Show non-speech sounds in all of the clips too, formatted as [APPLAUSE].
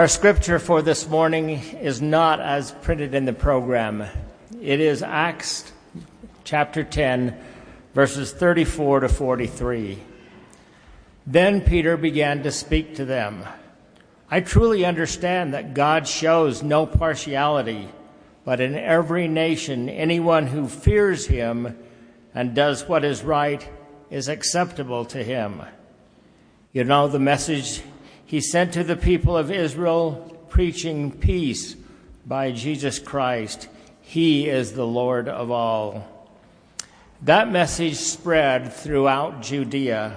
Our scripture for this morning is not as printed in the program. It is Acts chapter 10, verses 34 to 43. Then Peter began to speak to them. I truly understand that God shows no partiality, but in every nation, anyone who fears him and does what is right is acceptable to him. You know the message he sent to the people of Israel, preaching peace by Jesus Christ. He is the Lord of all. That message spread throughout Judea,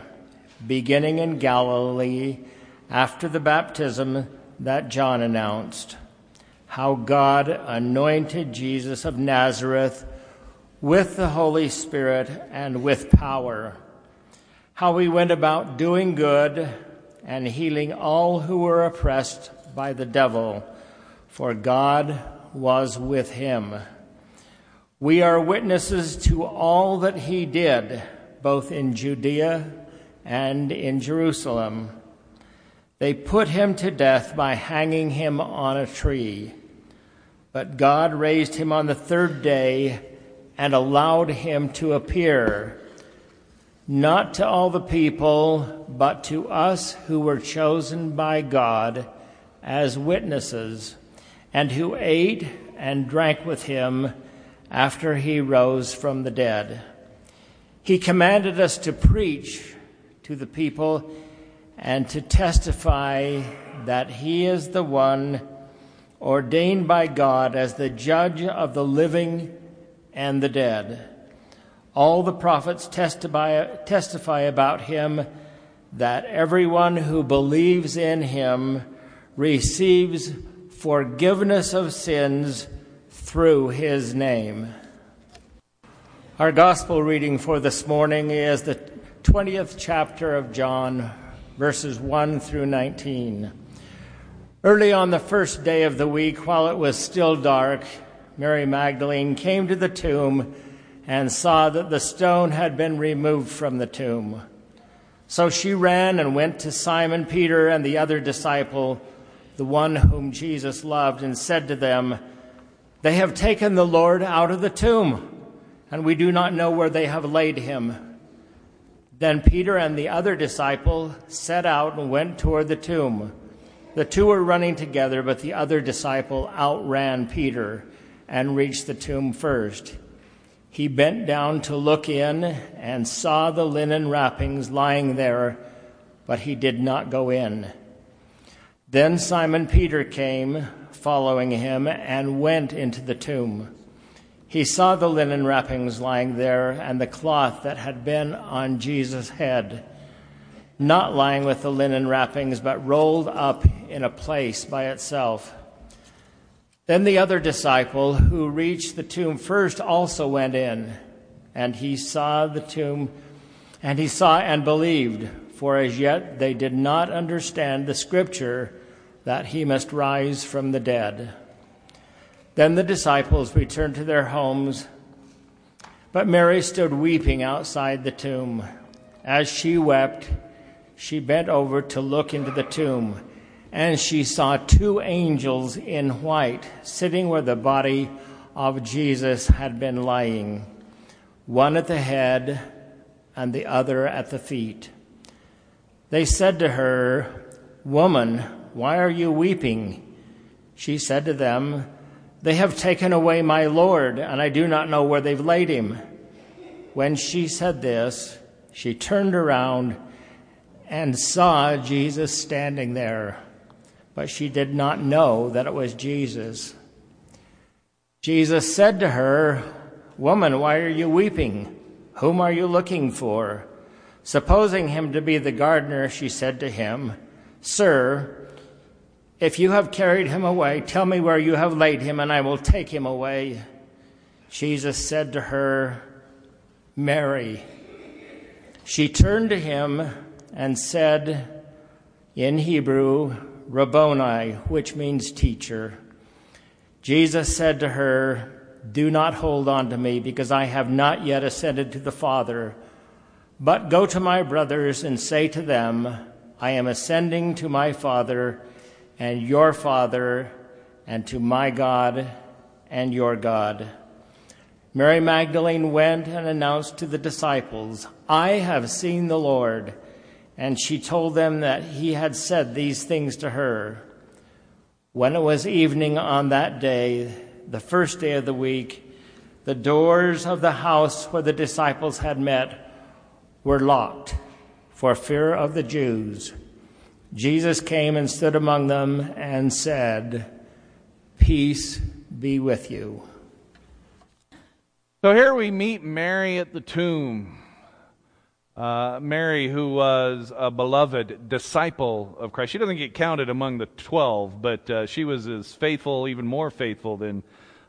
beginning in Galilee after the baptism that John announced. How God anointed Jesus of Nazareth with the Holy Spirit and with power. How he went about doing good and healing all who were oppressed by the devil, for God was with him. We are witnesses to all that he did, both in Judea and in Jerusalem. They put him to death by hanging him on a tree. But God raised him on the third day and allowed him to appear, not to all the people, but to us who were chosen by God as witnesses, and who ate and drank with him after he rose from the dead. He commanded us to preach to the people and to testify that he is the one ordained by God as the judge of the living and the dead. All the prophets testify, testify about him that everyone who believes in him receives forgiveness of sins through his name. Our gospel reading for this morning is the 20th chapter of John, verses 1 through 19. Early on the first day of the week, while it was still dark, Mary Magdalene, came to the tomb and saw that the stone had been removed from the tomb. So she ran and went to Simon Peter and the other disciple, the one whom Jesus loved, and said to them, They have taken the Lord out of the tomb, and we do not know where they have laid him. Then Peter and the other disciple set out and went toward the tomb. The two were running together, but the other disciple outran Peter and reached the tomb first. He bent down to look in and saw the linen wrappings lying there, but he did not go in. Then Simon Peter came, following him, and went into the tomb. He saw the linen wrappings lying there and the cloth that had been on Jesus' head, not lying with the linen wrappings, but rolled up in a place by itself. Then the other disciple who reached the tomb first also went in, and he saw the tomb, and he saw and believed, for as yet they did not understand the scripture that he must rise from the dead. Then the disciples returned to their homes, but Mary stood weeping outside the tomb. As she wept, she bent over to look into the tomb and she saw two angels in white sitting where the body of Jesus had been lying, one at the head and the other at the feet. They said to her, Woman, why are you weeping? She said to them, They have taken away my Lord, and I do not know where they've laid him. When she said this, she turned around and saw Jesus standing there but she did not know that it was Jesus. Jesus said to her, Woman, why are you weeping? Whom are you looking for? Supposing him to be the gardener, she said to him, Sir, if you have carried him away, tell me where you have laid him, and I will take him away. Jesus said to her, Mary. She turned to him and said in Hebrew, Rabboni, which means teacher. Jesus said to her, Do not hold on to me, because I have not yet ascended to the Father. But go to my brothers and say to them, I am ascending to my Father and your Father, and to my God and your God. Mary Magdalene went and announced to the disciples, I have seen the Lord. And she told them that he had said these things to her. When it was evening on that day, the first day of the week, the doors of the house where the disciples had met were locked for fear of the Jews. Jesus came and stood among them and said, Peace be with you. So here we meet Mary at the tomb. Uh, Mary, who was a beloved disciple of Christ. She doesn't get counted among the 12, but uh, she was as faithful, even more faithful than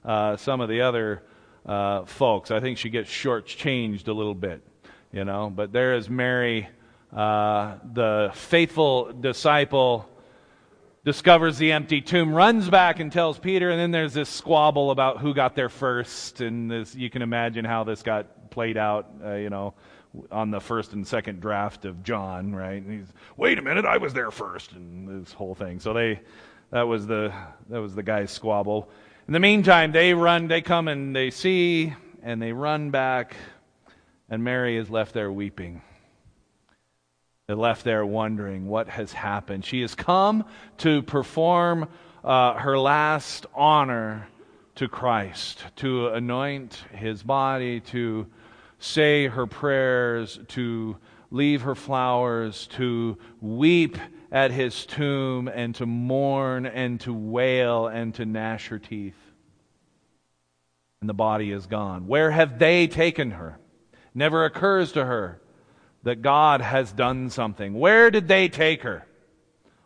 uh, some of the other uh, folks. I think she gets shortchanged a little bit, you know. But there is Mary, uh, the faithful disciple discovers the empty tomb, runs back and tells Peter, and then there's this squabble about who got there first, and this, you can imagine how this got played out, uh, you know, on the first and second draft of John, right? And he's, wait a minute, I was there first, and this whole thing. So they, that was the, that was the guy's squabble. In the meantime, they run, they come and they see, and they run back, and Mary is left there weeping and left there wondering what has happened. She has come to perform uh, her last honor to Christ, to anoint his body, to say her prayers, to leave her flowers, to weep at his tomb, and to mourn, and to wail, and to gnash her teeth. And the body is gone. Where have they taken her? Never occurs to her that God has done something. Where did they take her?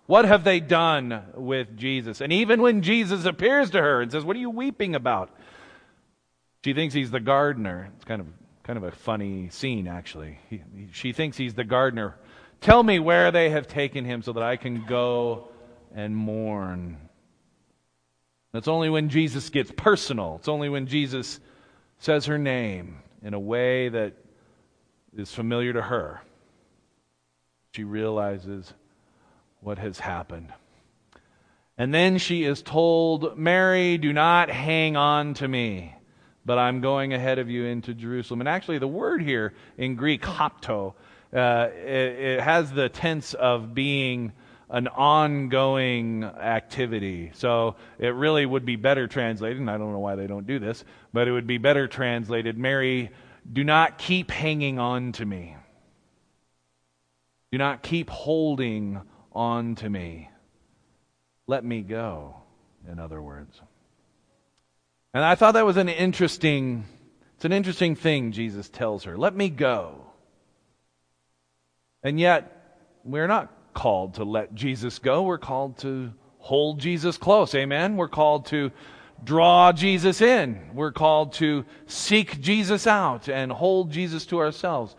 What have they done with Jesus? And even when Jesus appears to her and says, What are you weeping about? She thinks he's the gardener. It's kind of, kind of a funny scene, actually. He, he, she thinks he's the gardener. Tell me where they have taken him so that I can go and mourn. That's only when Jesus gets personal, it's only when Jesus says her name in a way that is familiar to her, she realizes what has happened. And then she is told, Mary, do not hang on to me, but I'm going ahead of you into Jerusalem. And actually, the word here in Greek, hapto, uh, it, it has the tense of being an ongoing activity. So it really would be better translated, and I don't know why they don't do this, but it would be better translated Mary do not keep hanging on to me. Do not keep holding on to me. Let me go, in other words. And I thought that was an interesting it's an interesting thing Jesus tells her. Let me go. And yet, we're not called to let Jesus go. We're called to hold Jesus close. Amen. We're called to draw Jesus in. We're called to seek Jesus out and hold Jesus to ourselves.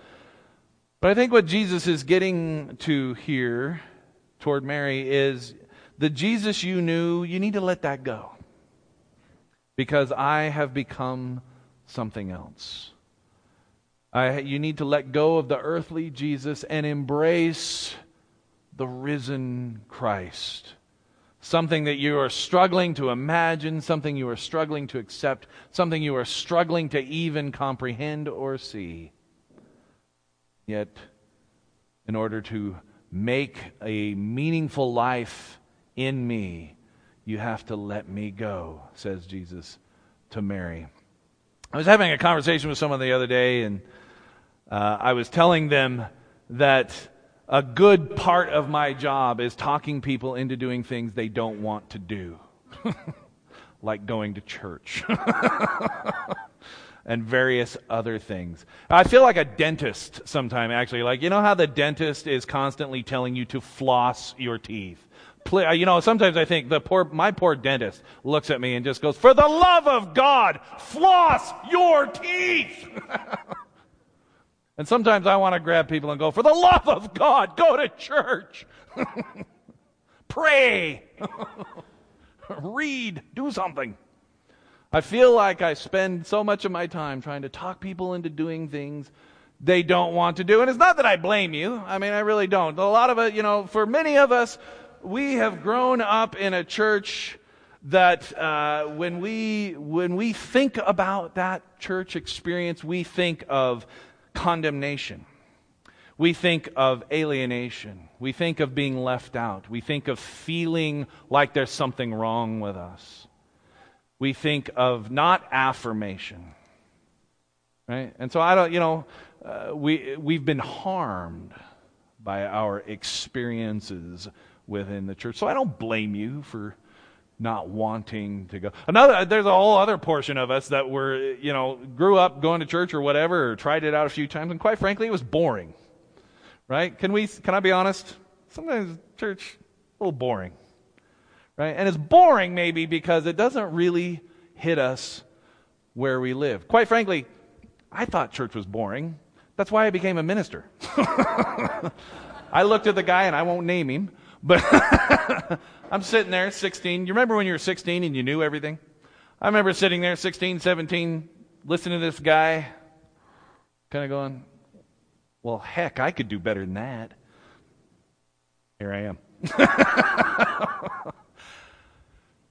But I think what Jesus is getting to here toward Mary is the Jesus you knew, you need to let that go. Because I have become something else. I, you need to let go of the earthly Jesus and embrace the risen Christ something that you are struggling to imagine, something you are struggling to accept, something you are struggling to even comprehend or see. Yet, in order to make a meaningful life in me, you have to let me go, says Jesus to Mary. I was having a conversation with someone the other day, and uh, I was telling them that a good part of my job is talking people into doing things they don't want to do, [LAUGHS] like going to church [LAUGHS] and various other things. I feel like a dentist sometimes, actually. Like, you know how the dentist is constantly telling you to floss your teeth? Uh, you know, sometimes I think the poor, my poor dentist looks at me and just goes, For the love of God, floss your teeth! [LAUGHS] And sometimes I want to grab people and go, for the love of God, go to church. [LAUGHS] Pray. [LAUGHS] Read. Do something. I feel like I spend so much of my time trying to talk people into doing things they don't want to do. And it's not that I blame you. I mean, I really don't. A lot of it, you know, for many of us, we have grown up in a church that uh, when we when we think about that church experience, we think of condemnation. We think of alienation. We think of being left out. We think of feeling like there's something wrong with us. We think of not affirmation. Right? And so I don't, you know, uh, we, we've been harmed by our experiences within the church. So I don't blame you for not wanting to go. Another, there's a whole other portion of us that were, you know, grew up going to church or whatever, or tried it out a few times, and quite frankly, it was boring. Right? Can we, can I be honest? Sometimes church, a little boring. Right? And it's boring maybe because it doesn't really hit us where we live. Quite frankly, I thought church was boring. That's why I became a minister. [LAUGHS] I looked at the guy, and I won't name him, but [LAUGHS] I'm sitting there, 16. You remember when you were 16 and you knew everything? I remember sitting there, 16, 17, listening to this guy, kind of going, well, heck, I could do better than that. Here I am. [LAUGHS]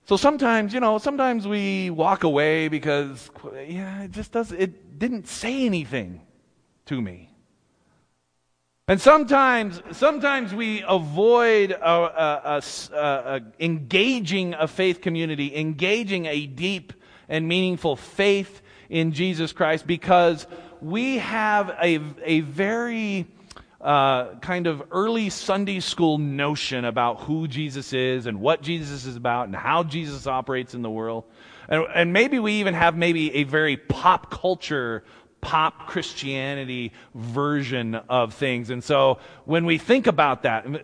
so sometimes, you know, sometimes we walk away because, yeah, it just doesn't—it didn't say anything to me. And sometimes, sometimes we avoid a, a, a, engaging a faith community, engaging a deep and meaningful faith in Jesus Christ because we have a, a very uh, kind of early Sunday school notion about who Jesus is and what Jesus is about and how Jesus operates in the world. And, and maybe we even have maybe a very pop culture pop Christianity version of things. And so when we think about that, uh,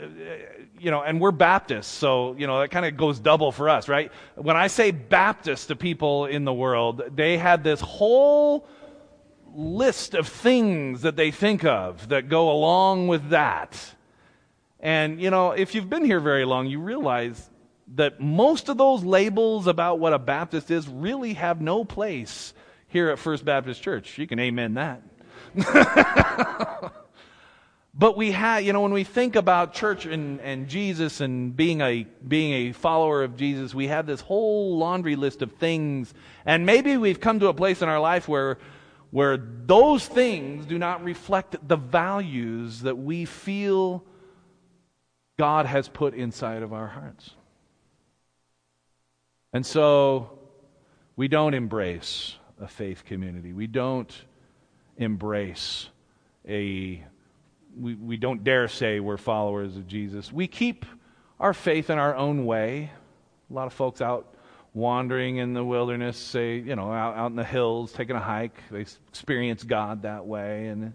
you know, and we're Baptists, so, you know, that kind of goes double for us, right? When I say Baptist to people in the world, they had this whole list of things that they think of that go along with that. And, you know, if you've been here very long, you realize that most of those labels about what a Baptist is really have no place here at First Baptist Church. You can amen that. [LAUGHS] but we have, you know, when we think about church and, and Jesus and being a, being a follower of Jesus, we have this whole laundry list of things. And maybe we've come to a place in our life where, where those things do not reflect the values that we feel God has put inside of our hearts. And so we don't embrace a faith community. We don't embrace a, we, we don't dare say we're followers of Jesus. We keep our faith in our own way. A lot of folks out wandering in the wilderness, say, you know, out, out in the hills, taking a hike, they experience God that way, and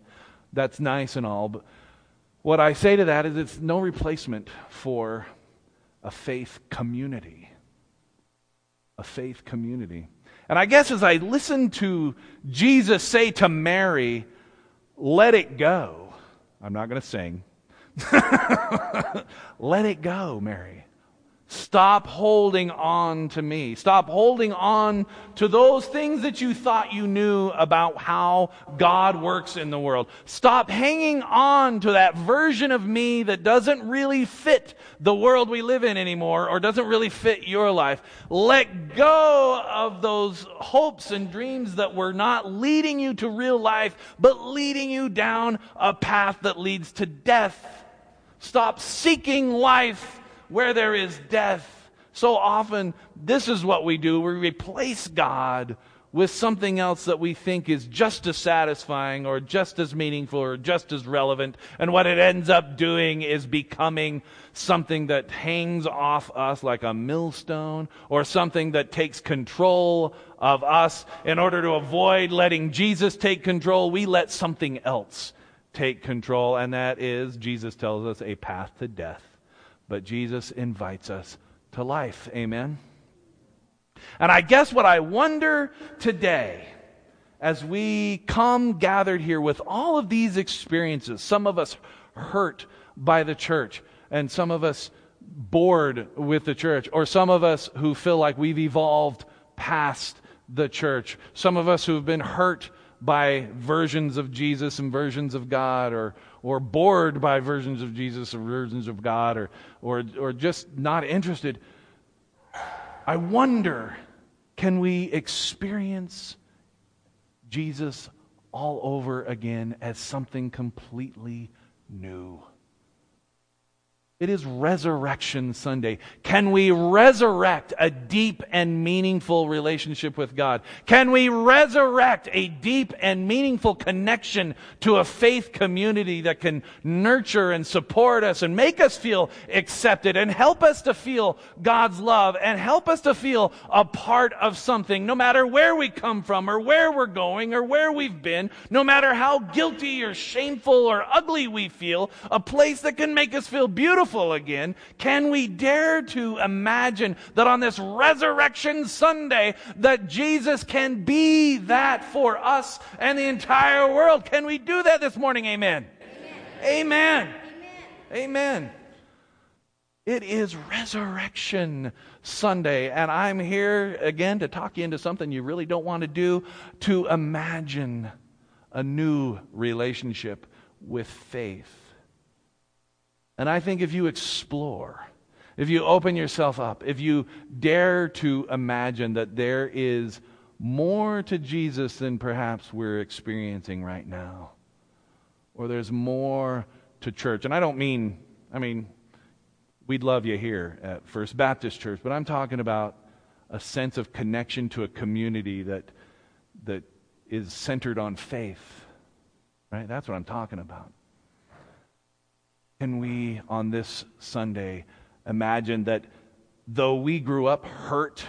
that's nice and all. But what I say to that is it's no replacement for a faith community. A faith community. And I guess as I listen to Jesus say to Mary, let it go. I'm not going to sing. [LAUGHS] let it go, Mary. Stop holding on to me. Stop holding on to those things that you thought you knew about how God works in the world. Stop hanging on to that version of me that doesn't really fit the world we live in anymore or doesn't really fit your life. Let go of those hopes and dreams that were not leading you to real life, but leading you down a path that leads to death. Stop seeking life where there is death. So often, this is what we do. We replace God with something else that we think is just as satisfying or just as meaningful or just as relevant. And what it ends up doing is becoming something that hangs off us like a millstone or something that takes control of us. In order to avoid letting Jesus take control, we let something else take control. And that is, Jesus tells us, a path to death but Jesus invites us to life. Amen. And I guess what I wonder today, as we come gathered here with all of these experiences, some of us hurt by the church, and some of us bored with the church, or some of us who feel like we've evolved past the church, some of us who've been hurt by versions of Jesus and versions of God, or, or bored by versions of Jesus or versions of God, or, or, or just not interested, I wonder can we experience Jesus all over again as something completely new? It is Resurrection Sunday. Can we resurrect a deep and meaningful relationship with God? Can we resurrect a deep and meaningful connection to a faith community that can nurture and support us and make us feel accepted and help us to feel God's love and help us to feel a part of something, no matter where we come from or where we're going or where we've been, no matter how guilty or shameful or ugly we feel, a place that can make us feel beautiful beautiful again, can we dare to imagine that on this resurrection Sunday that Jesus can be that for us and the entire world? Can we do that this morning? Amen. Amen. Amen. Amen. It is Resurrection Sunday, and I'm here again to talk you into something you really don't want to do to imagine a new relationship with faith. And I think if you explore, if you open yourself up, if you dare to imagine that there is more to Jesus than perhaps we're experiencing right now, or there's more to church. And I don't mean, I mean, we'd love you here at First Baptist Church, but I'm talking about a sense of connection to a community that, that is centered on faith. Right? That's what I'm talking about can we on this Sunday imagine that though we grew up hurt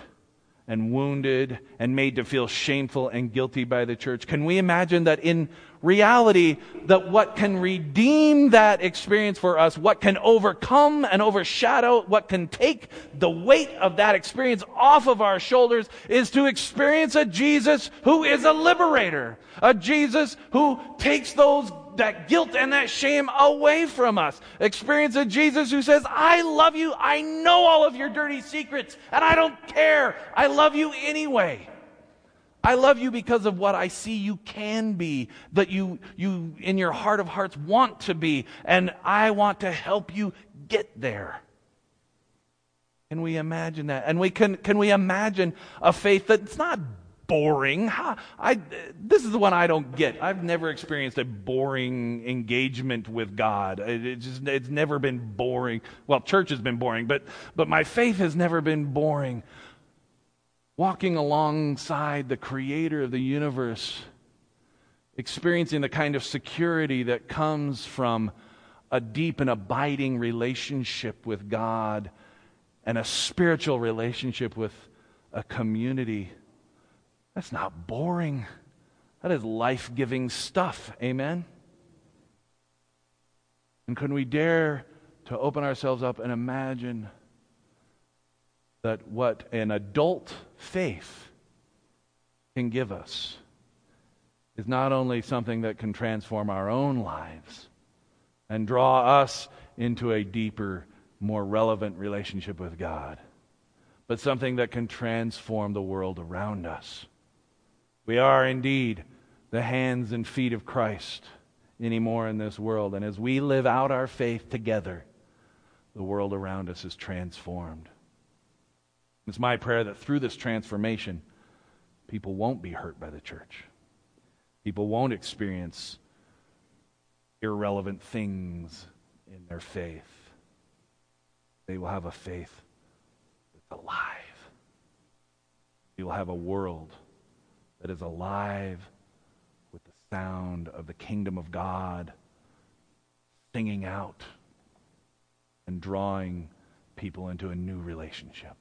and wounded and made to feel shameful and guilty by the church, can we imagine that in reality that what can redeem that experience for us, what can overcome and overshadow, what can take the weight of that experience off of our shoulders is to experience a Jesus who is a liberator, a Jesus who takes those that guilt and that shame away from us. Experience a Jesus who says, I love you. I know all of your dirty secrets and I don't care. I love you anyway. I love you because of what I see you can be, that you, you in your heart of hearts want to be, and I want to help you get there. Can we imagine that? And we can, can we imagine a faith that's not boring. I, this is the one I don't get. I've never experienced a boring engagement with God. It, it just, it's never been boring. Well, church has been boring, but, but my faith has never been boring. Walking alongside the creator of the universe, experiencing the kind of security that comes from a deep and abiding relationship with God and a spiritual relationship with a community that's not boring. That is life giving stuff. Amen? And can we dare to open ourselves up and imagine that what an adult faith can give us is not only something that can transform our own lives and draw us into a deeper, more relevant relationship with God, but something that can transform the world around us. We are indeed the hands and feet of Christ anymore in this world. And as we live out our faith together, the world around us is transformed. It's my prayer that through this transformation, people won't be hurt by the church. People won't experience irrelevant things in their faith. They will have a faith that's alive. We will have a world that is alive with the sound of the kingdom of God singing out and drawing people into a new relationship.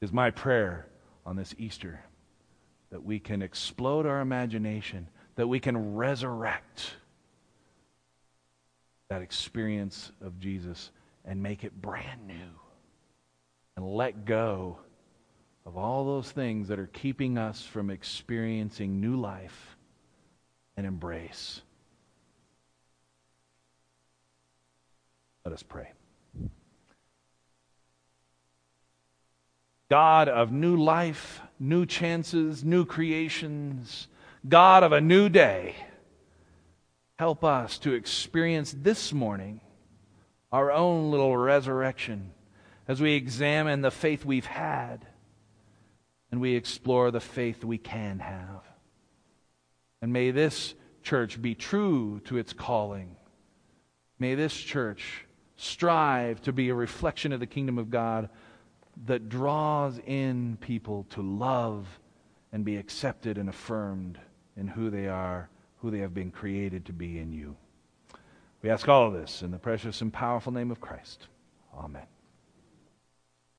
It is my prayer on this Easter that we can explode our imagination, that we can resurrect that experience of Jesus and make it brand new and let go of all those things that are keeping us from experiencing new life and embrace. Let us pray. God of new life, new chances, new creations, God of a new day, help us to experience this morning our own little resurrection as we examine the faith we've had and we explore the faith we can have. And may this church be true to its calling. May this church strive to be a reflection of the kingdom of God that draws in people to love and be accepted and affirmed in who they are, who they have been created to be in you. We ask all of this in the precious and powerful name of Christ. Amen.